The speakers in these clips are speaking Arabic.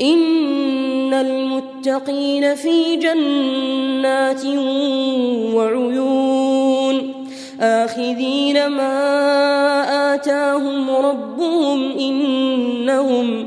إن المتقين في جنات وعيون آخذين ما آتاهم ربهم إنهم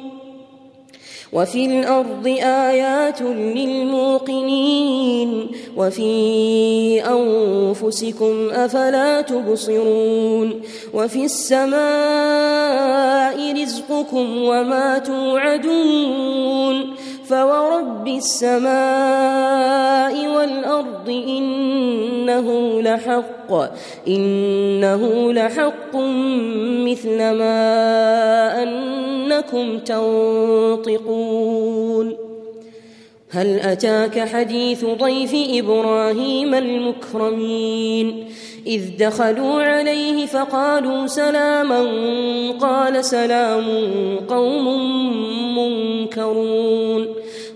وفي الأرض آيات للموقنين وفي أنفسكم أفلا تبصرون وفي السماء رزقكم وما توعدون فورب السماء والأرض إنه لحق إنه لحق مثل ما أنكم تنطقون. هل أتاك حديث ضيف إبراهيم المكرمين؟ إذ دخلوا عليه فقالوا سلاما قال سلام قوم منكرون.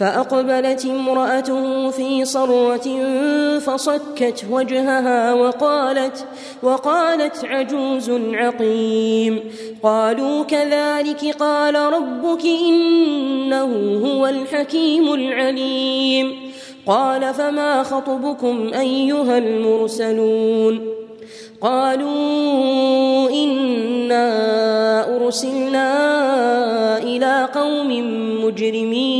فأقبلت امرأته في صرة فصكت وجهها وقالت وقالت عجوز عقيم. قالوا كذلك قال ربك إنه هو الحكيم العليم. قال فما خطبكم أيها المرسلون؟ قالوا إنا أرسلنا إلى قوم مجرمين.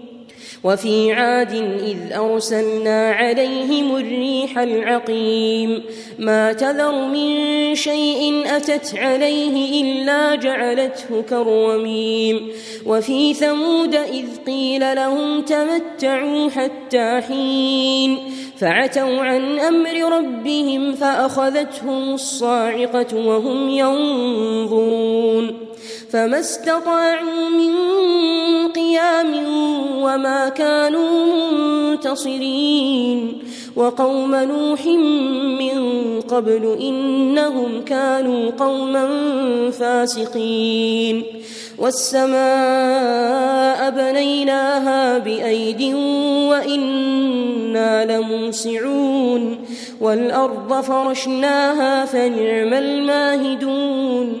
وفي عاد إذ أرسلنا عليهم الريح العقيم. ما تذر من شيء أتت عليه إلا جعلته كالرميم وفي ثمود إذ قيل لهم تمتعوا حتى حين. فعتوا عن أمر ربهم فأخذتهم الصاعقة وهم ينظرون. فما استطاعوا من قيام وما كانوا منتصرين وقوم نوح من قبل إنهم كانوا قوما فاسقين والسماء بنيناها بأيد وإنا لموسعون والأرض فرشناها فنعم الماهدون